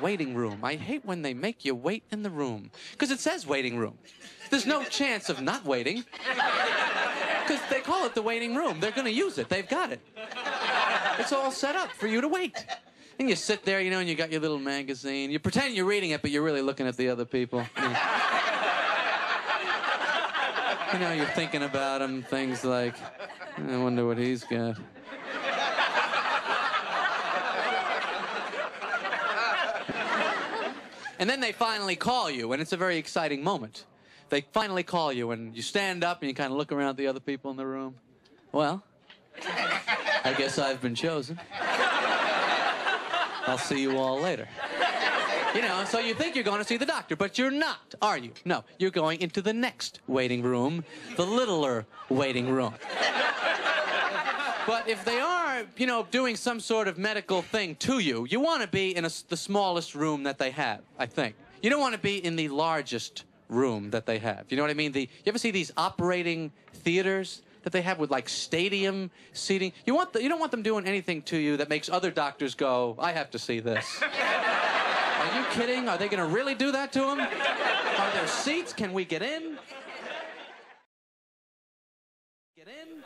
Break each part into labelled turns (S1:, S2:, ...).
S1: waiting room. I hate when they make you wait in the room. Because it says waiting room. There's no chance of not waiting. Because they call it the waiting room. They're going to use it. They've got it. It's all set up for you to wait. And you sit there, you know, and you got your little magazine. You pretend you're reading it, but you're really looking at the other people. You know, you're thinking about them, things like, I wonder what he's got. And then they finally call you, and it's a very exciting moment. They finally call you, and you stand up and you kind of look around at the other people in the room. Well, I guess I've been chosen. I'll see you all later. You know, so you think you're going to see the doctor, but you're not, are you? No, you're going into the next waiting room, the littler waiting room. But if they are, you know, doing some sort of medical thing to you, you want to be in a, the smallest room that they have, I think. You don't want to be in the largest room that they have. You know what I mean? The, you ever see these operating theaters that they have with like stadium seating? You, want the, you don't want them doing anything to you that makes other doctors go, I have to see this. Are you kidding? Are they going to really do that to him? Are there seats? Can we get in? Get in?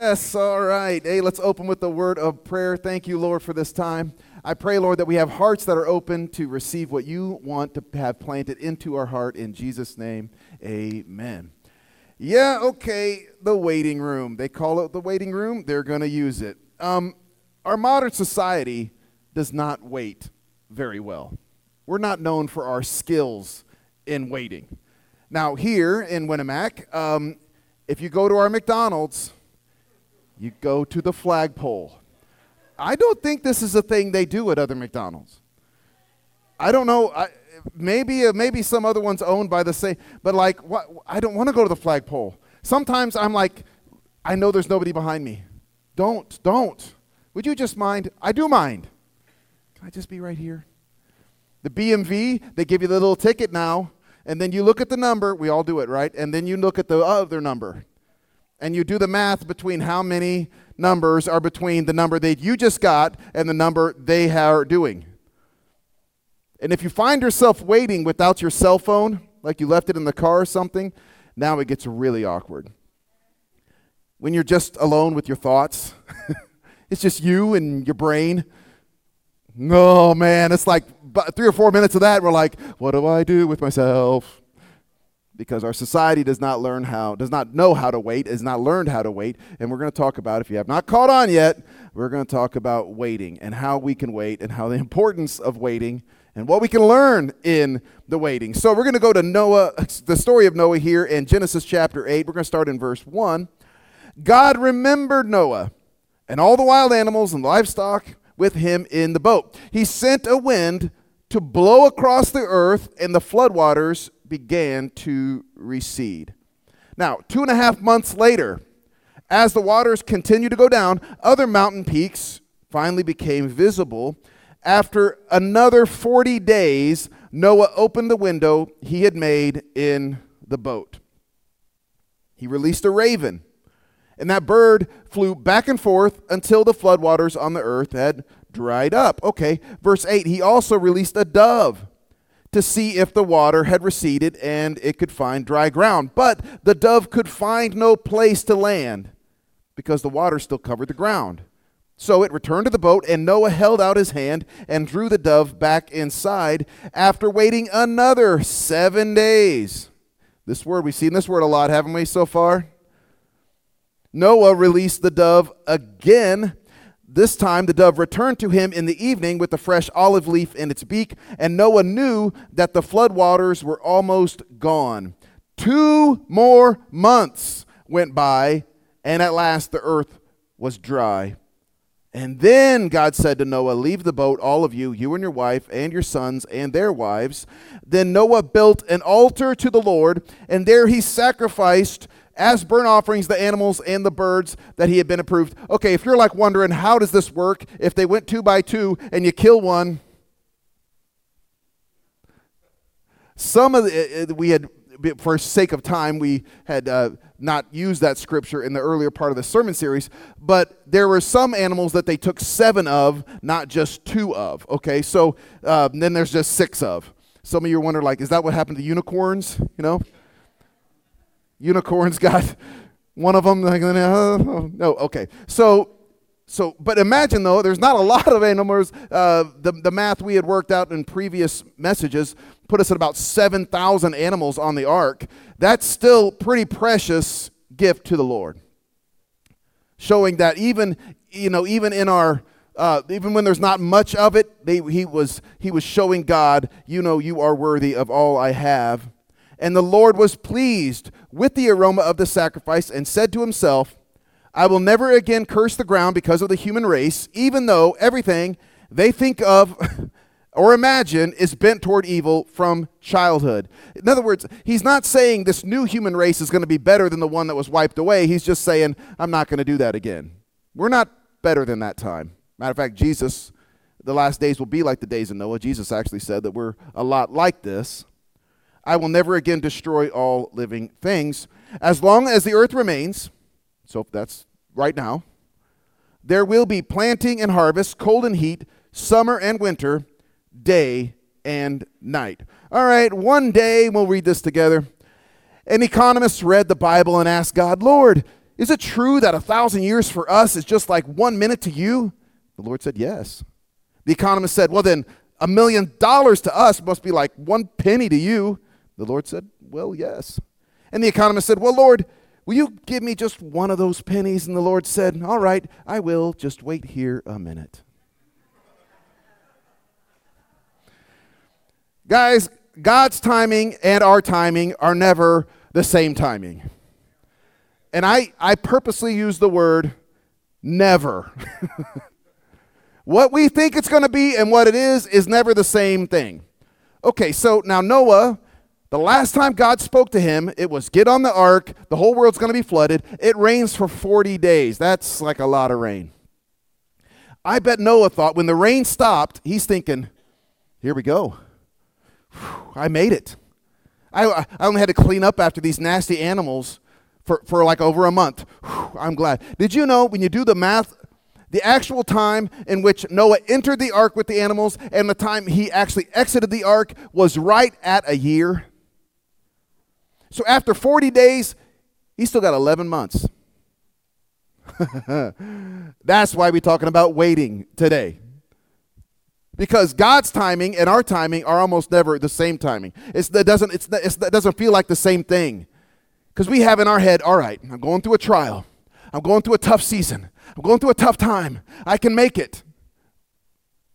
S2: Yes, all right. Hey, let's open with the word of prayer. Thank you, Lord, for this time. I pray, Lord, that we have hearts that are open to receive what you want to have planted into our heart. In Jesus' name, amen. Yeah, okay, the waiting room. They call it the waiting room, they're going to use it. Um, our modern society does not wait very well. We're not known for our skills in waiting. Now, here in Winamac, um, if you go to our McDonald's, you go to the flagpole. I don't think this is a thing they do at other McDonald's. I don't know. I, maybe uh, maybe some other ones owned by the same, but like, what, I don't want to go to the flagpole. Sometimes I'm like, I know there's nobody behind me. Don't, don't. Would you just mind? I do mind. Can I just be right here? The BMV, they give you the little ticket now, and then you look at the number. We all do it, right? And then you look at the other number. And you do the math between how many numbers are between the number that you just got and the number they are doing. And if you find yourself waiting without your cell phone, like you left it in the car or something, now it gets really awkward. When you're just alone with your thoughts, it's just you and your brain. Oh man, it's like three or four minutes of that. We're like, what do I do with myself? Because our society does not learn how, does not know how to wait, has not learned how to wait. And we're going to talk about, if you have not caught on yet, we're going to talk about waiting and how we can wait and how the importance of waiting and what we can learn in the waiting. So we're going to go to Noah, the story of Noah here in Genesis chapter 8. We're going to start in verse 1. God remembered Noah and all the wild animals and livestock with him in the boat. He sent a wind to blow across the earth, and the floodwaters began to recede. Now, two and a half months later, as the waters continued to go down, other mountain peaks finally became visible. After another 40 days, Noah opened the window he had made in the boat. He released a raven and that bird flew back and forth until the floodwaters on the earth had dried up. Okay, verse 8 He also released a dove to see if the water had receded and it could find dry ground. But the dove could find no place to land because the water still covered the ground. So it returned to the boat, and Noah held out his hand and drew the dove back inside after waiting another seven days. This word, we've seen this word a lot, haven't we, so far? Noah released the dove again. This time the dove returned to him in the evening with a fresh olive leaf in its beak, and Noah knew that the floodwaters were almost gone. Two more months went by, and at last the earth was dry. And then God said to Noah, Leave the boat, all of you, you and your wife, and your sons, and their wives. Then Noah built an altar to the Lord, and there he sacrificed as burnt offerings the animals and the birds that he had been approved. Okay, if you're like wondering how does this work if they went two by two and you kill one, some of the, we had for sake of time, we had uh, not used that scripture in the earlier part of the sermon series, but there were some animals that they took seven of, not just two of. Okay, so uh, then there's just six of. Some of you are wondering, like, is that what happened to unicorns? You know, unicorns got one of them. Like, no, okay. So so, but imagine though, there's not a lot of animals. Uh, the, the math we had worked out in previous messages put us at about 7,000 animals on the ark. That's still pretty precious gift to the Lord. Showing that even, you know, even in our, uh, even when there's not much of it, they, he, was, he was showing God, you know, you are worthy of all I have. And the Lord was pleased with the aroma of the sacrifice and said to himself, I will never again curse the ground because of the human race, even though everything they think of or imagine is bent toward evil from childhood. In other words, he's not saying this new human race is going to be better than the one that was wiped away. He's just saying, I'm not going to do that again. We're not better than that time. Matter of fact, Jesus, the last days will be like the days of Noah. Jesus actually said that we're a lot like this. I will never again destroy all living things. As long as the earth remains, so that's right now. There will be planting and harvest, cold and heat, summer and winter, day and night. All right, one day we'll read this together. An economist read the Bible and asked God, Lord, is it true that a thousand years for us is just like one minute to you? The Lord said, Yes. The economist said, Well, then a million dollars to us must be like one penny to you. The Lord said, Well, yes. And the economist said, Well, Lord, Will you give me just one of those pennies? And the Lord said, All right, I will. Just wait here a minute. Guys, God's timing and our timing are never the same timing. And I, I purposely use the word never. what we think it's going to be and what it is is never the same thing. Okay, so now Noah the last time God spoke to him, it was get on the ark, the whole world's going to be flooded. It rains for 40 days. That's like a lot of rain. I bet Noah thought when the rain stopped, he's thinking, here we go. I made it. I, I only had to clean up after these nasty animals for, for like over a month. I'm glad. Did you know when you do the math, the actual time in which Noah entered the ark with the animals and the time he actually exited the ark was right at a year? So after 40 days, he still got 11 months. That's why we're talking about waiting today. Because God's timing and our timing are almost never the same timing. It's, it, doesn't, it's, it's, it doesn't feel like the same thing. Because we have in our head, all right, I'm going through a trial. I'm going through a tough season. I'm going through a tough time. I can make it.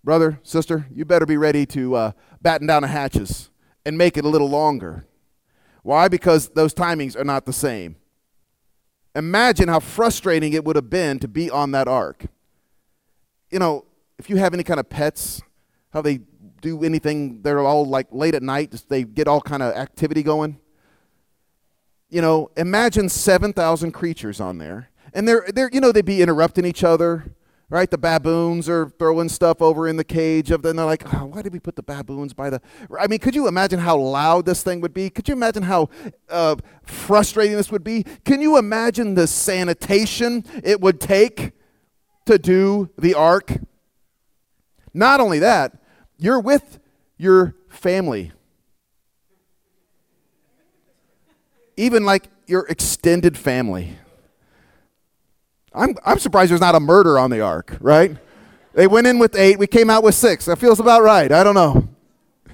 S2: Brother, sister, you better be ready to uh, batten down the hatches and make it a little longer. Why? Because those timings are not the same. Imagine how frustrating it would have been to be on that ark. You know, if you have any kind of pets, how they do anything, they're all like late at night, they get all kind of activity going. You know, imagine 7,000 creatures on there. And they're, they're, you know, they'd be interrupting each other right? The baboons are throwing stuff over in the cage of, and they're like, oh, why did we put the baboons by the? I mean, could you imagine how loud this thing would be? Could you imagine how uh, frustrating this would be? Can you imagine the sanitation it would take to do the ark? Not only that, you're with your family. Even like your extended family. I'm, I'm surprised there's not a murder on the ark, right? They went in with eight, we came out with six. That feels about right. I don't know.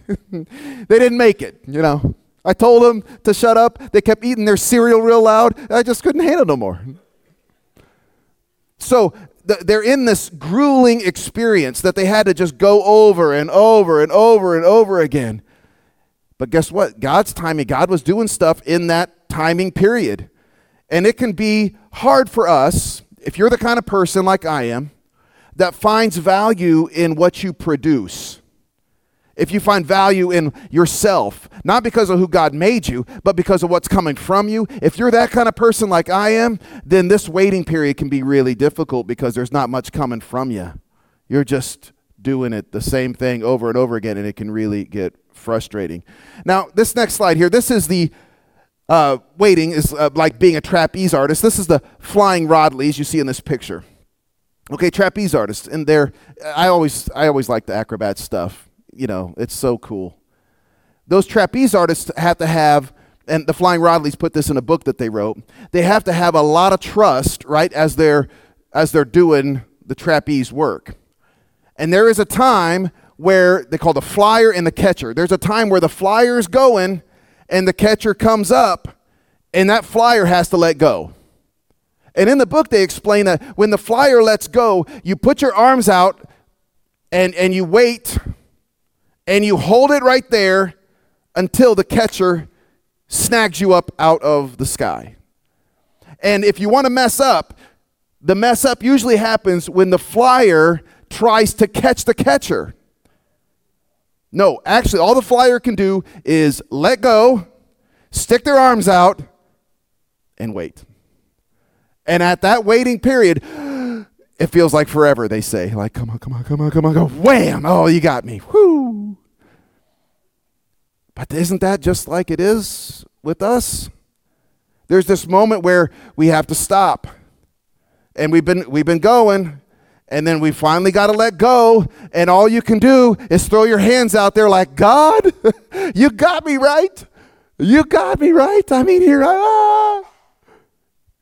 S2: they didn't make it, you know. I told them to shut up. They kept eating their cereal real loud. I just couldn't handle no more. So th- they're in this grueling experience that they had to just go over and over and over and over again. But guess what? God's timing, God was doing stuff in that timing period. And it can be hard for us if you're the kind of person like I am that finds value in what you produce, if you find value in yourself, not because of who God made you, but because of what's coming from you, if you're that kind of person like I am, then this waiting period can be really difficult because there's not much coming from you. You're just doing it the same thing over and over again, and it can really get frustrating. Now, this next slide here, this is the uh, waiting is uh, like being a trapeze artist. This is the flying Rodleighs you see in this picture. Okay, trapeze artists, and they're I always I always like the acrobat stuff. You know, it's so cool. Those trapeze artists have to have, and the Flying Rodleighs put this in a book that they wrote. They have to have a lot of trust, right, as they're as they're doing the trapeze work. And there is a time where they call the flyer and the catcher. There's a time where the flyer is going and the catcher comes up and that flyer has to let go. And in the book, they explain that when the flyer lets go, you put your arms out and, and you wait and you hold it right there until the catcher snags you up out of the sky. And if you want to mess up, the mess up usually happens when the flyer tries to catch the catcher. No, actually, all the flyer can do is let go, stick their arms out, and wait. And at that waiting period, it feels like forever, they say. Like, come on, come on, come on, come on, go. Wham! Oh, you got me. Whoo! But isn't that just like it is with us? There's this moment where we have to stop. And we've been we've been going and then we finally got to let go and all you can do is throw your hands out there like god you got me right. You got me right. I mean here i ah.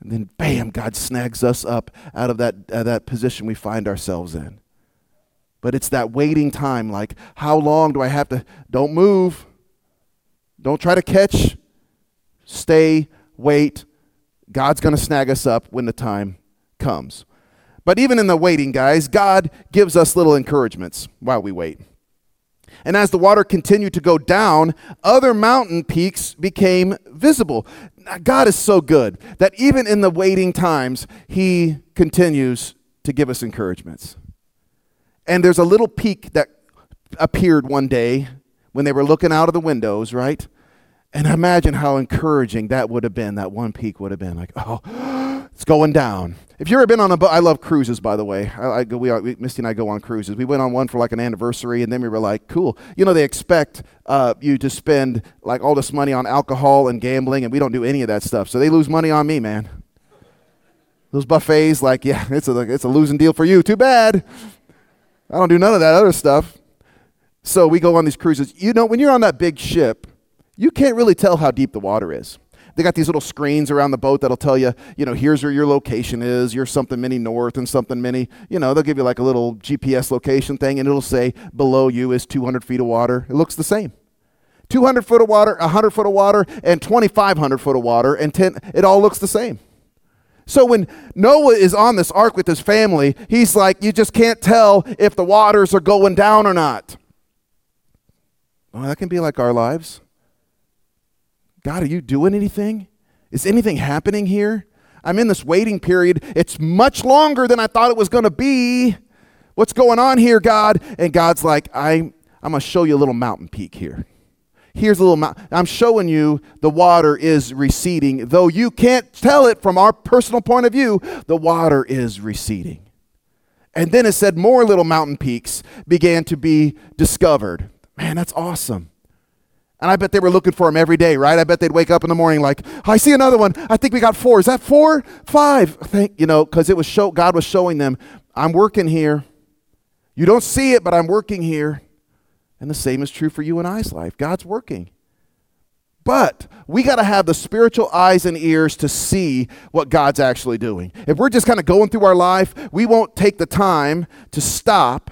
S2: and then bam god snags us up out of that, uh, that position we find ourselves in. But it's that waiting time like how long do i have to don't move. Don't try to catch. Stay wait. God's going to snag us up when the time comes but even in the waiting, guys, God gives us little encouragements while we wait. And as the water continued to go down, other mountain peaks became visible. God is so good that even in the waiting times, He continues to give us encouragements. And there's a little peak that appeared one day when they were looking out of the windows, right? And imagine how encouraging that would have been, that one peak would have been like, oh, it's going down. If you've ever been on a boat, I love cruises, by the way. I, I go, we, we, Misty and I go on cruises. We went on one for like an anniversary, and then we were like, cool. You know, they expect uh, you to spend like all this money on alcohol and gambling, and we don't do any of that stuff. So they lose money on me, man. Those buffets, like, yeah, it's a, it's a losing deal for you. Too bad. I don't do none of that other stuff. So we go on these cruises. You know, when you're on that big ship, you can't really tell how deep the water is. They got these little screens around the boat that'll tell you, you know, here's where your location is. You're something many north and something many, you know, they'll give you like a little GPS location thing and it'll say below you is 200 feet of water. It looks the same. 200 foot of water, 100 foot of water, and 2,500 foot of water, and 10, it all looks the same. So when Noah is on this ark with his family, he's like, you just can't tell if the waters are going down or not. Well, that can be like our lives. God, are you doing anything? Is anything happening here? I'm in this waiting period. It's much longer than I thought it was going to be. What's going on here, God? And God's like, I, I'm going to show you a little mountain peak here. Here's a little mountain. I'm showing you the water is receding. Though you can't tell it from our personal point of view, the water is receding. And then it said more little mountain peaks began to be discovered. Man, that's awesome. And I bet they were looking for him every day, right? I bet they'd wake up in the morning like, I see another one. I think we got four. Is that four? Five. Thank you know, because it was show God was showing them, I'm working here. You don't see it, but I'm working here. And the same is true for you and I's life. God's working. But we got to have the spiritual eyes and ears to see what God's actually doing. If we're just kind of going through our life, we won't take the time to stop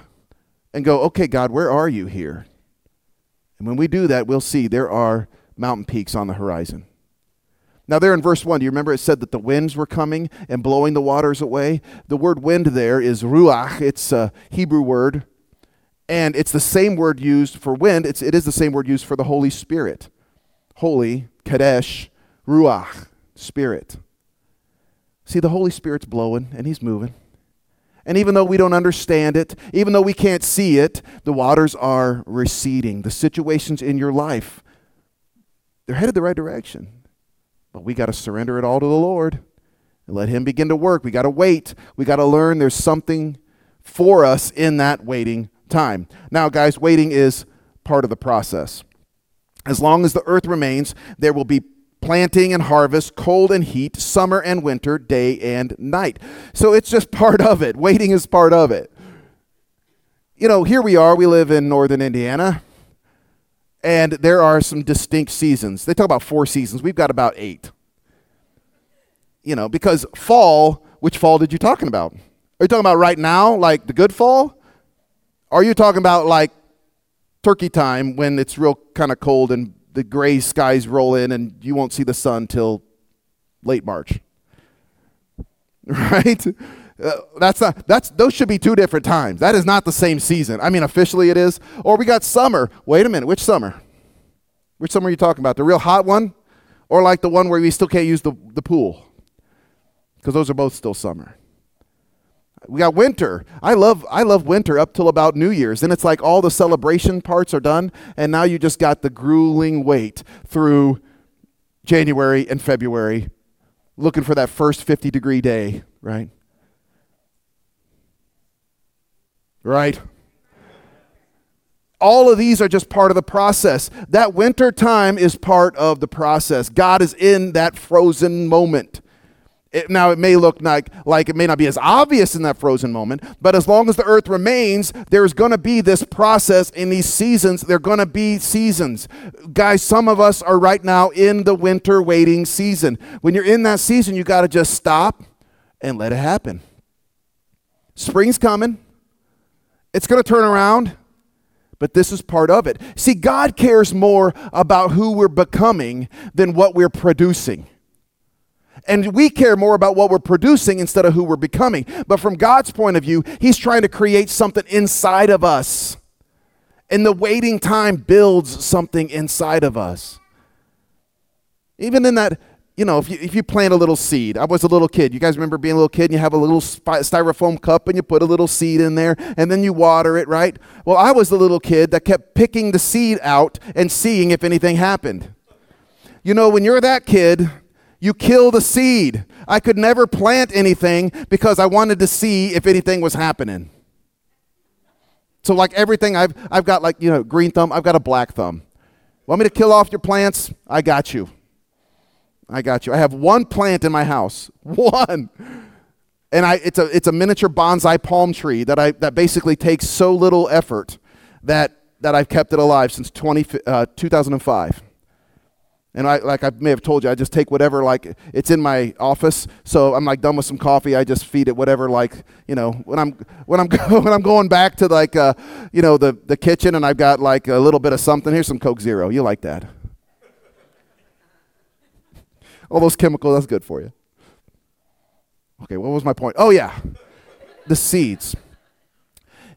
S2: and go, okay, God, where are you here? And when we do that, we'll see there are mountain peaks on the horizon. Now, there in verse 1, do you remember it said that the winds were coming and blowing the waters away? The word wind there is ruach, it's a Hebrew word, and it's the same word used for wind. It's, it is the same word used for the Holy Spirit. Holy, Kadesh, ruach, spirit. See, the Holy Spirit's blowing and he's moving. And even though we don't understand it, even though we can't see it, the waters are receding. The situations in your life, they're headed the right direction. But we got to surrender it all to the Lord and let Him begin to work. We got to wait. We got to learn there's something for us in that waiting time. Now, guys, waiting is part of the process. As long as the earth remains, there will be planting and harvest, cold and heat, summer and winter, day and night. So it's just part of it. Waiting is part of it. You know, here we are, we live in northern Indiana, and there are some distinct seasons. They talk about four seasons, we've got about eight. You know, because fall, which fall did you talking about? Are you talking about right now, like the good fall? Are you talking about like turkey time when it's real kind of cold and the gray skies roll in and you won't see the sun till late March. Right? Uh, that's not that's those should be two different times. That is not the same season. I mean officially it is. Or we got summer. Wait a minute, which summer? Which summer are you talking about? The real hot one or like the one where we still can't use the the pool? Cuz those are both still summer. We got winter. I love I love winter up till about New Year's. Then it's like all the celebration parts are done, and now you just got the grueling wait through January and February, looking for that first 50 degree day, right? Right? All of these are just part of the process. That winter time is part of the process. God is in that frozen moment. It, now, it may look like, like it may not be as obvious in that frozen moment, but as long as the earth remains, there's going to be this process in these seasons. There are going to be seasons. Guys, some of us are right now in the winter waiting season. When you're in that season, you got to just stop and let it happen. Spring's coming, it's going to turn around, but this is part of it. See, God cares more about who we're becoming than what we're producing. And we care more about what we're producing instead of who we're becoming. But from God's point of view, He's trying to create something inside of us. And the waiting time builds something inside of us. Even in that, you know, if you, if you plant a little seed, I was a little kid. You guys remember being a little kid and you have a little styrofoam cup and you put a little seed in there and then you water it, right? Well, I was the little kid that kept picking the seed out and seeing if anything happened. You know, when you're that kid, you kill the seed. I could never plant anything because I wanted to see if anything was happening. So, like everything, I've, I've got like, you know, green thumb, I've got a black thumb. Want me to kill off your plants? I got you. I got you. I have one plant in my house. One. And I, it's, a, it's a miniature bonsai palm tree that, I, that basically takes so little effort that, that I've kept it alive since 20, uh, 2005. And I, like I may have told you, I just take whatever, like, it's in my office. So I'm like done with some coffee. I just feed it whatever, like, you know, when I'm, when I'm, when I'm going back to like, uh, you know, the, the kitchen and I've got like a little bit of something. Here's some Coke Zero. You like that. All those chemicals, that's good for you. Okay, what was my point? Oh, yeah. The seeds.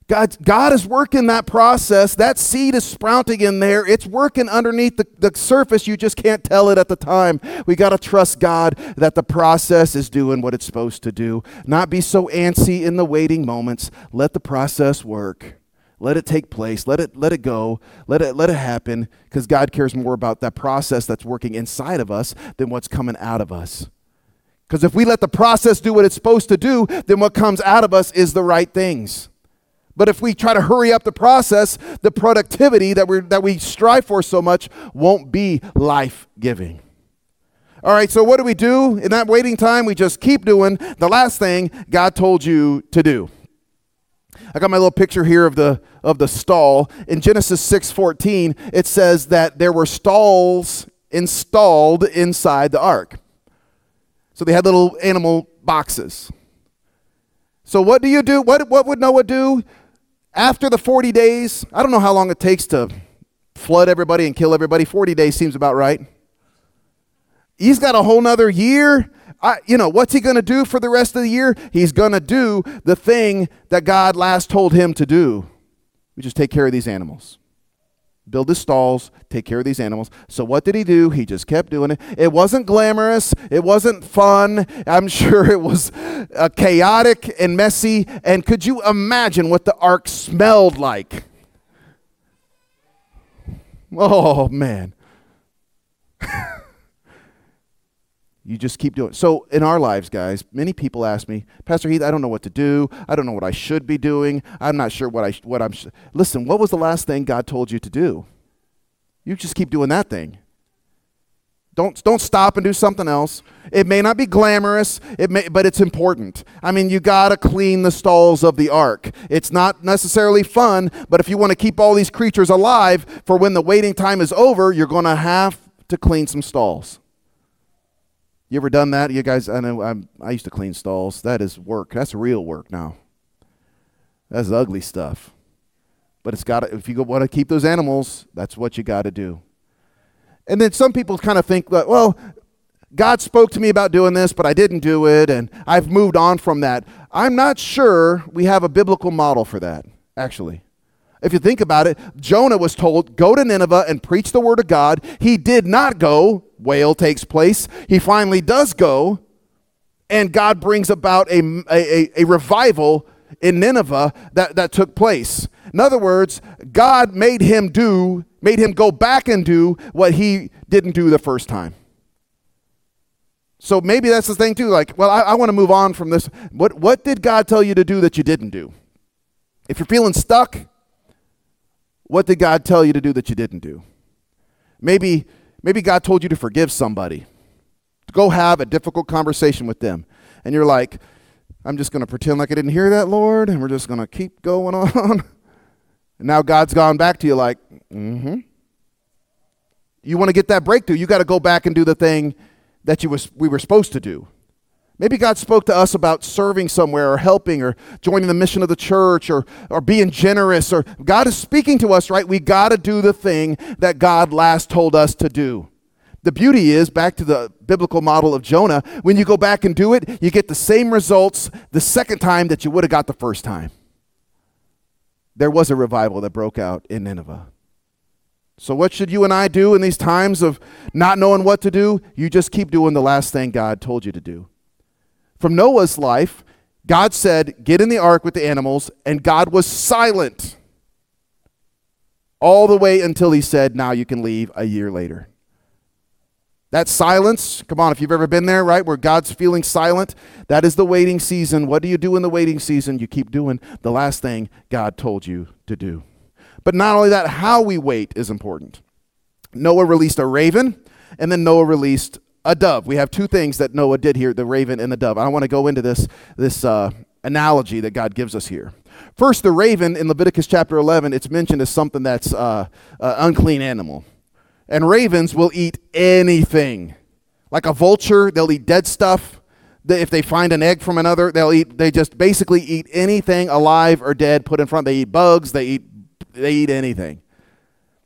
S2: God, God is working that process. That seed is sprouting in there. It's working underneath the, the surface. You just can't tell it at the time. We got to trust God that the process is doing what it's supposed to do. Not be so antsy in the waiting moments. Let the process work. Let it take place. Let it let it go. Let it let it happen because God cares more about that process that's working inside of us than what's coming out of us. Because if we let the process do what it's supposed to do, then what comes out of us is the right things. But if we try to hurry up the process, the productivity that, we that we strive for so much won't be life giving. All right, so what do we do? In that waiting time, we just keep doing the last thing God told you to do. I got my little picture here of the of the stall. In Genesis 6:14, it says that there were stalls installed inside the ark. So they had little animal boxes. So what do you do? What, what would Noah do? After the 40 days, I don't know how long it takes to flood everybody and kill everybody. 40 days seems about right. He's got a whole nother year. I, you know, what's he going to do for the rest of the year? He's going to do the thing that God last told him to do. We just take care of these animals build his stalls, take care of these animals. So what did he do? He just kept doing it. It wasn't glamorous. It wasn't fun. I'm sure it was uh, chaotic and messy. And could you imagine what the ark smelled like? Oh man. you just keep doing it. So in our lives, guys, many people ask me, Pastor Heath, I don't know what to do. I don't know what I should be doing. I'm not sure what I what I'm. Sh-. Listen, what was the last thing God told you to do? You just keep doing that thing. Don't, don't stop and do something else. It may not be glamorous, it may, but it's important. I mean, you got to clean the stalls of the ark. It's not necessarily fun, but if you want to keep all these creatures alive for when the waiting time is over, you're to have to clean some stalls. You ever done that? You guys, I know I'm, I used to clean stalls. That is work. That's real work now. That's ugly stuff. But it's got to, if you want to keep those animals, that's what you got to do. And then some people kind of think that, well, God spoke to me about doing this, but I didn't do it, and I've moved on from that. I'm not sure we have a biblical model for that, actually. If you think about it, Jonah was told, Go to Nineveh and preach the word of God. He did not go. Whale takes place. He finally does go, and God brings about a, a, a revival in Nineveh that, that took place. In other words, God made him do, made him go back and do what he didn't do the first time. So maybe that's the thing too. Like, well, I, I want to move on from this. What what did God tell you to do that you didn't do? If you're feeling stuck, what did God tell you to do that you didn't do? Maybe maybe God told you to forgive somebody. To go have a difficult conversation with them. And you're like, I'm just going to pretend like I didn't hear that, Lord, and we're just going to keep going on. and now God's gone back to you like, mm-hmm. You want to get that breakthrough, you got to go back and do the thing that you was, we were supposed to do. Maybe God spoke to us about serving somewhere or helping or joining the mission of the church or, or being generous or God is speaking to us, right? We got to do the thing that God last told us to do. The beauty is, back to the biblical model of Jonah, when you go back and do it, you get the same results the second time that you would have got the first time. There was a revival that broke out in Nineveh. So, what should you and I do in these times of not knowing what to do? You just keep doing the last thing God told you to do. From Noah's life, God said, Get in the ark with the animals, and God was silent all the way until he said, Now you can leave a year later. That silence, come on, if you've ever been there, right, where God's feeling silent, that is the waiting season. What do you do in the waiting season? You keep doing the last thing God told you to do. But not only that, how we wait is important. Noah released a raven, and then Noah released a dove. We have two things that Noah did here the raven and the dove. I want to go into this, this uh, analogy that God gives us here. First, the raven in Leviticus chapter 11, it's mentioned as something that's uh, unclean animal. And ravens will eat anything. Like a vulture, they'll eat dead stuff. If they find an egg from another, they'll eat, they just basically eat anything alive or dead put in front. They eat bugs, they eat, they eat anything.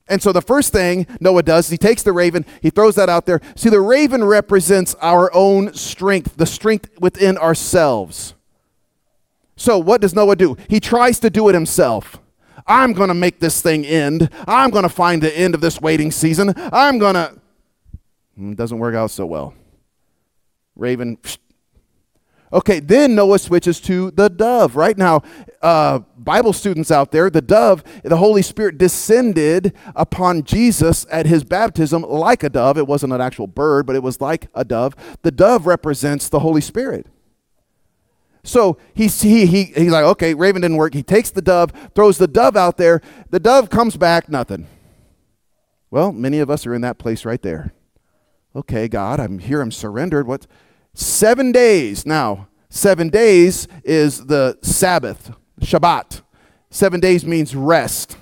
S2: And so the first thing Noah does he takes the raven, he throws that out there. See, the raven represents our own strength, the strength within ourselves. So what does Noah do? He tries to do it himself. I'm going to make this thing end. I'm going to find the end of this waiting season. I'm going to. It doesn't work out so well. Raven. Okay, then Noah switches to the dove. Right now, uh, Bible students out there, the dove, the Holy Spirit descended upon Jesus at his baptism like a dove. It wasn't an actual bird, but it was like a dove. The dove represents the Holy Spirit. So he's, he, he, he's like, okay, raven didn't work. He takes the dove, throws the dove out there. The dove comes back, nothing. Well, many of us are in that place right there. Okay, God, I'm here, I'm surrendered. What? Seven days. Now, seven days is the Sabbath, Shabbat. Seven days means rest.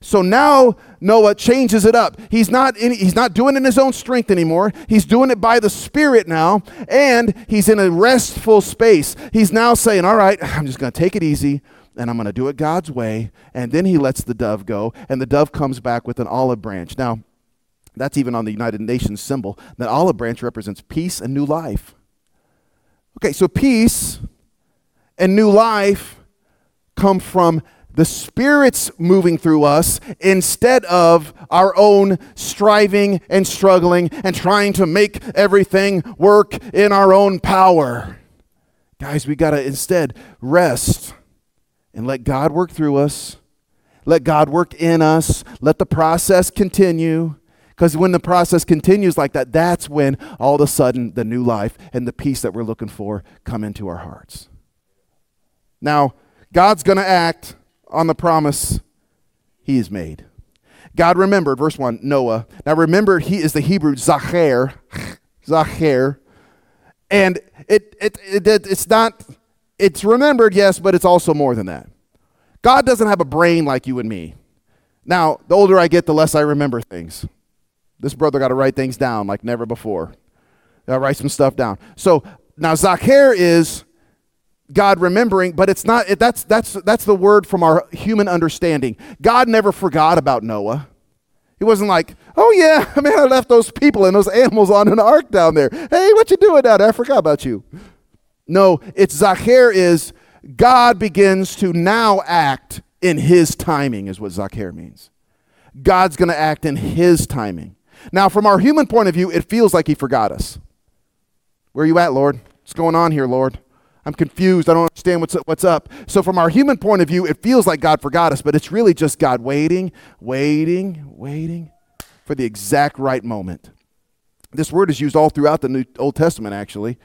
S2: So now Noah changes it up. He's not in, he's not doing it in his own strength anymore. He's doing it by the Spirit now, and he's in a restful space. He's now saying, "All right, I'm just going to take it easy." And I'm going to do it God's way. And then he lets the dove go, and the dove comes back with an olive branch. Now, that's even on the United Nations symbol. That olive branch represents peace and new life. Okay, so peace and new life come from the Spirit's moving through us instead of our own striving and struggling and trying to make everything work in our own power. Guys, we got to instead rest and let God work through us. Let God work in us. Let the process continue. Because when the process continues like that, that's when all of a sudden the new life and the peace that we're looking for come into our hearts. Now, God's going to act on the promise he has made. God remembered, verse 1, Noah. Now remember, he is the Hebrew Zacher, Zacher. And it, it, it, it, it's not, it's remembered, yes, but it's also more than that. God doesn't have a brain like you and me. Now, the older I get, the less I remember things. This brother got to write things down like never before. To write some stuff down. So now Zacher is God remembering, but it's not. It, that's that's that's the word from our human understanding. God never forgot about Noah. He wasn't like, oh yeah, man, I left those people and those animals on an ark down there. Hey, what you doing down there? I forgot about you. No, it's Zacher is God begins to now act in his timing, is what Zacher means. God's going to act in his timing. Now, from our human point of view, it feels like he forgot us. Where are you at, Lord? What's going on here, Lord? I'm confused. I don't understand what's, what's up. So, from our human point of view, it feels like God forgot us, but it's really just God waiting, waiting, waiting for the exact right moment. This word is used all throughout the New Old Testament, actually.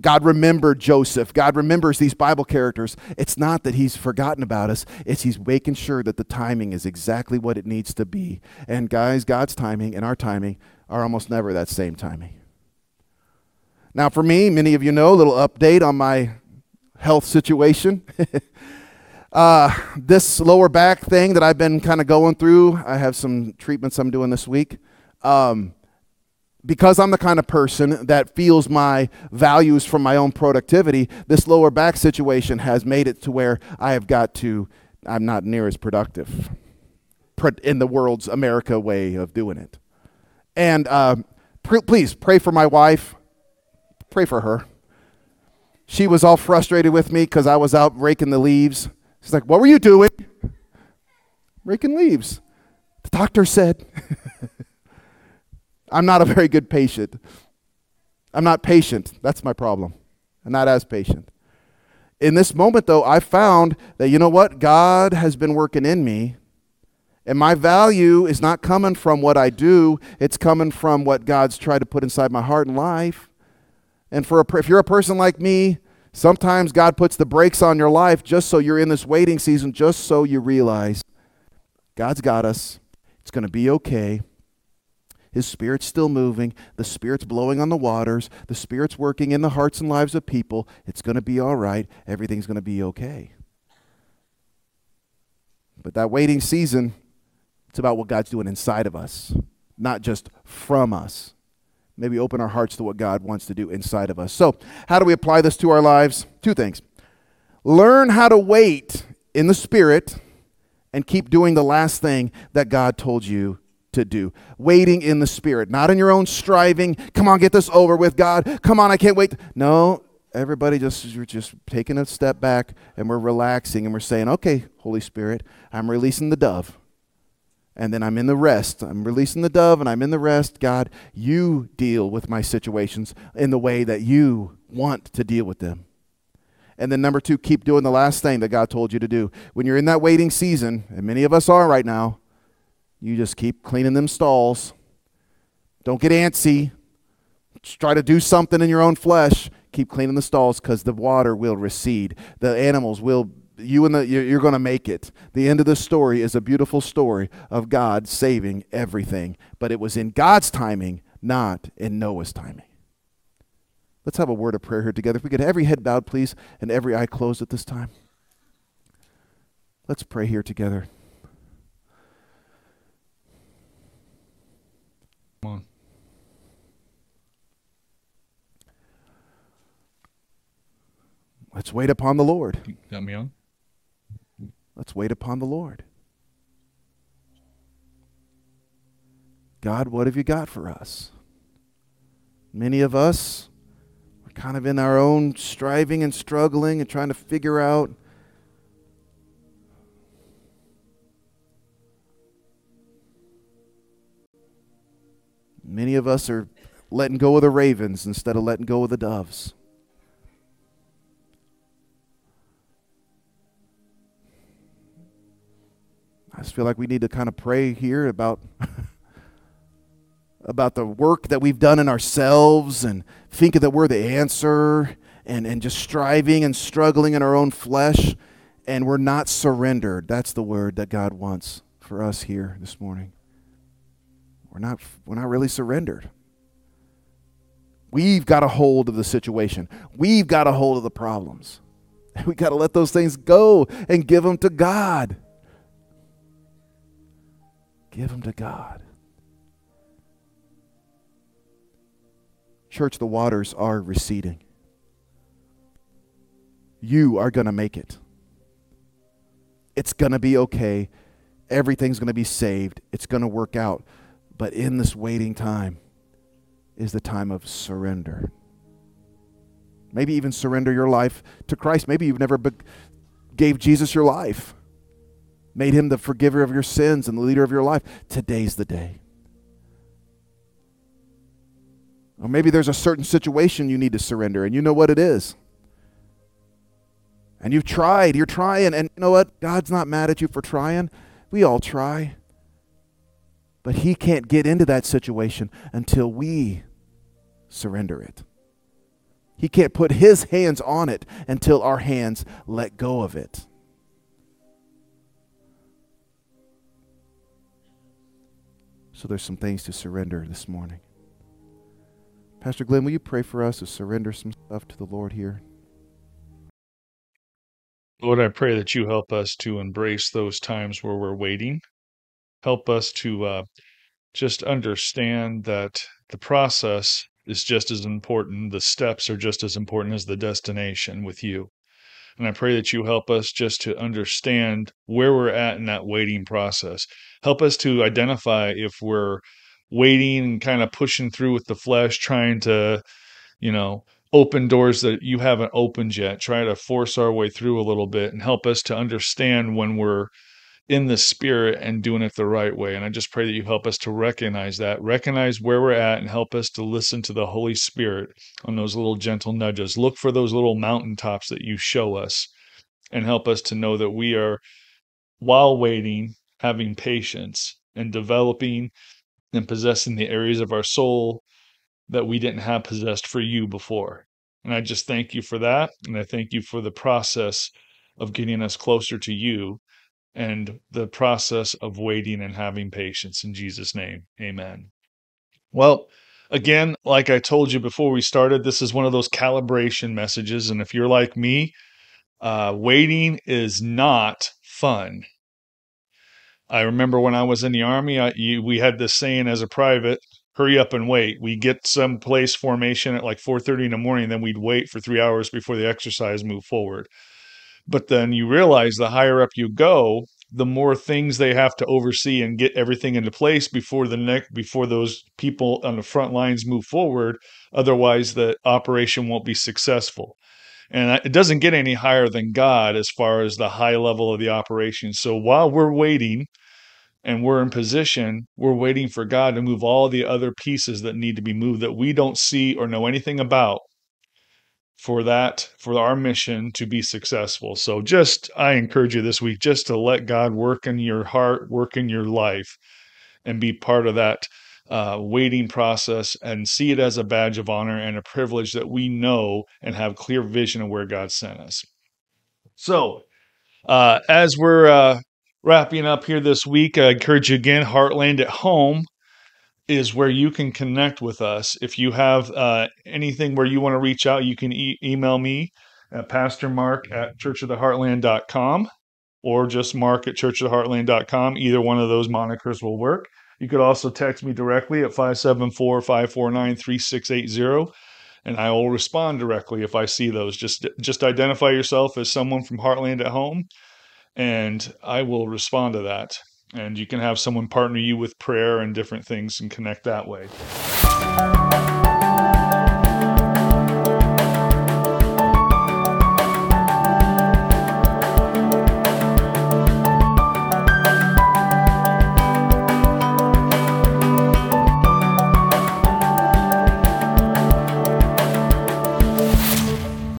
S2: God remembered Joseph. God remembers these Bible characters. It's not that he's forgotten about us, it's he's making sure that the timing is exactly what it needs to be. And guys, God's timing and our timing are almost never that same timing. Now, for me, many of you know, a little update on my health situation. uh, this lower back thing that I've been kind of going through, I have some treatments I'm doing this week. Um, because I'm the kind of person that feels my values from my own productivity, this lower back situation has made it to where I have got to, I'm not near as productive in the world's America way of doing it. And uh, pr- please pray for my wife, pray for her. She was all frustrated with me because I was out raking the leaves. She's like, What were you doing? Raking leaves. The doctor said, I'm not a very good patient. I'm not patient. That's my problem. I'm not as patient. In this moment, though, I found that, you know what? God has been working in me. And my value is not coming from what I do, it's coming from what God's tried to put inside my heart and life. And for a, if you're a person like me, sometimes God puts the brakes on your life just so you're in this waiting season, just so you realize God's got us. It's going to be okay. His Spirit's still moving. The Spirit's blowing on the waters. The Spirit's working in the hearts and lives of people. It's going to be all right. Everything's going to be okay. But that waiting season, it's about what God's doing inside of us, not just from us. Maybe open our hearts to what God wants to do inside of us. So, how do we apply this to our lives? Two things. Learn how to wait in the Spirit and keep doing the last thing that God told you to do. Waiting in the Spirit, not in your own striving. Come on, get this over with, God. Come on, I can't wait. No, everybody just you're just taking a step back and we're relaxing and we're saying, "Okay, Holy Spirit, I'm releasing the dove." And then I'm in the rest. I'm releasing the dove and I'm in the rest. God, you deal with my situations in the way that you want to deal with them. And then number 2, keep doing the last thing that God told you to do. When you're in that waiting season, and many of us are right now, you just keep cleaning them stalls. Don't get antsy. Just try to do something in your own flesh. Keep cleaning the stalls because the water will recede. The animals will, you and the, you're going to make it. The end of the story is a beautiful story of God saving everything. But it was in God's timing, not in Noah's timing. Let's have a word of prayer here together. If we could, every head bowed, please, and every eye closed at this time. Let's pray here together.
S3: Come on.
S2: Let's wait upon the Lord.
S3: You got me on?
S2: Let's wait upon the Lord. God, what have you got for us? Many of us are kind of in our own striving and struggling and trying to figure out Many of us are letting go of the ravens instead of letting go of the doves. I just feel like we need to kind of pray here about about the work that we've done in ourselves and thinking that we're the answer and, and just striving and struggling in our own flesh and we're not surrendered. That's the word that God wants for us here this morning. We're not, we're not really surrendered. We've got a hold of the situation. We've got a hold of the problems. We got to let those things go and give them to God. Give them to God. Church, the waters are receding. You are going to make it. It's going to be okay. Everything's going to be saved. It's going to work out. But in this waiting time is the time of surrender. Maybe even surrender your life to Christ. Maybe you've never be- gave Jesus your life, made him the forgiver of your sins and the leader of your life. Today's the day. Or maybe there's a certain situation you need to surrender, and you know what it is. And you've tried, you're trying, and you know what? God's not mad at you for trying. We all try. But He can't get into that situation until we surrender it. He can't put His hands on it until our hands let go of it. So there's some things to surrender this morning. Pastor Glenn, will you pray for us to surrender some stuff to the Lord here?
S3: Lord, I pray that you help us to embrace those times where we're waiting. Help us to uh, just understand that the process is just as important, the steps are just as important as the destination with you. And I pray that you help us just to understand where we're at in that waiting process. Help us to identify if we're waiting and kind of pushing through with the flesh, trying to, you know, open doors that you haven't opened yet, try to force our way through a little bit and help us to understand when we're in the spirit and doing it the right way. And I just pray that you help us to recognize that, recognize where we're at, and help us to listen to the Holy Spirit on those little gentle nudges. Look for those little mountaintops that you show us and help us to know that we are, while waiting, having patience and developing and possessing the areas of our soul that we didn't have possessed for you before. And I just thank you for that. And I thank you for the process of getting us closer to you and the process of waiting and having patience in Jesus' name. Amen. Well, again, like I told you before we started, this is one of those calibration messages. And if you're like me, uh, waiting is not fun. I remember when I was in the army, I, you, we had this saying as a private hurry up and wait. We get some place formation at like 4:30 in the morning, then we'd wait for 3 hours before the exercise moved forward. But then you realize the higher up you go, the more things they have to oversee and get everything into place before the neck before those people on the front lines move forward. Otherwise, the operation won't be successful. And it doesn't get any higher than God as far as the high level of the operation. So while we're waiting, and we're in position, we're waiting for God to move all the other pieces that need to be moved that we don't see or know anything about for that, for our mission to be successful. So just, I encourage you this week just to let God work in your heart, work in your life, and be part of that uh, waiting process and see it as a badge of honor and a privilege that we know and have clear vision of where God sent us. So, uh, as we're uh, wrapping up here this week, I encourage you again, Heartland at Home is where you can connect with us. If you have uh, anything where you want to reach out, you can e- email me at pastormark at churchoftheheartland.com or just mark at churchoftheheartland.com. Either one of those monikers will work. You could also text me directly at 574 549 3680 and I will respond directly if I see those. Just just identify yourself as someone from Heartland at Home and I will respond to that. And you can have someone partner you with prayer and different things and connect that way.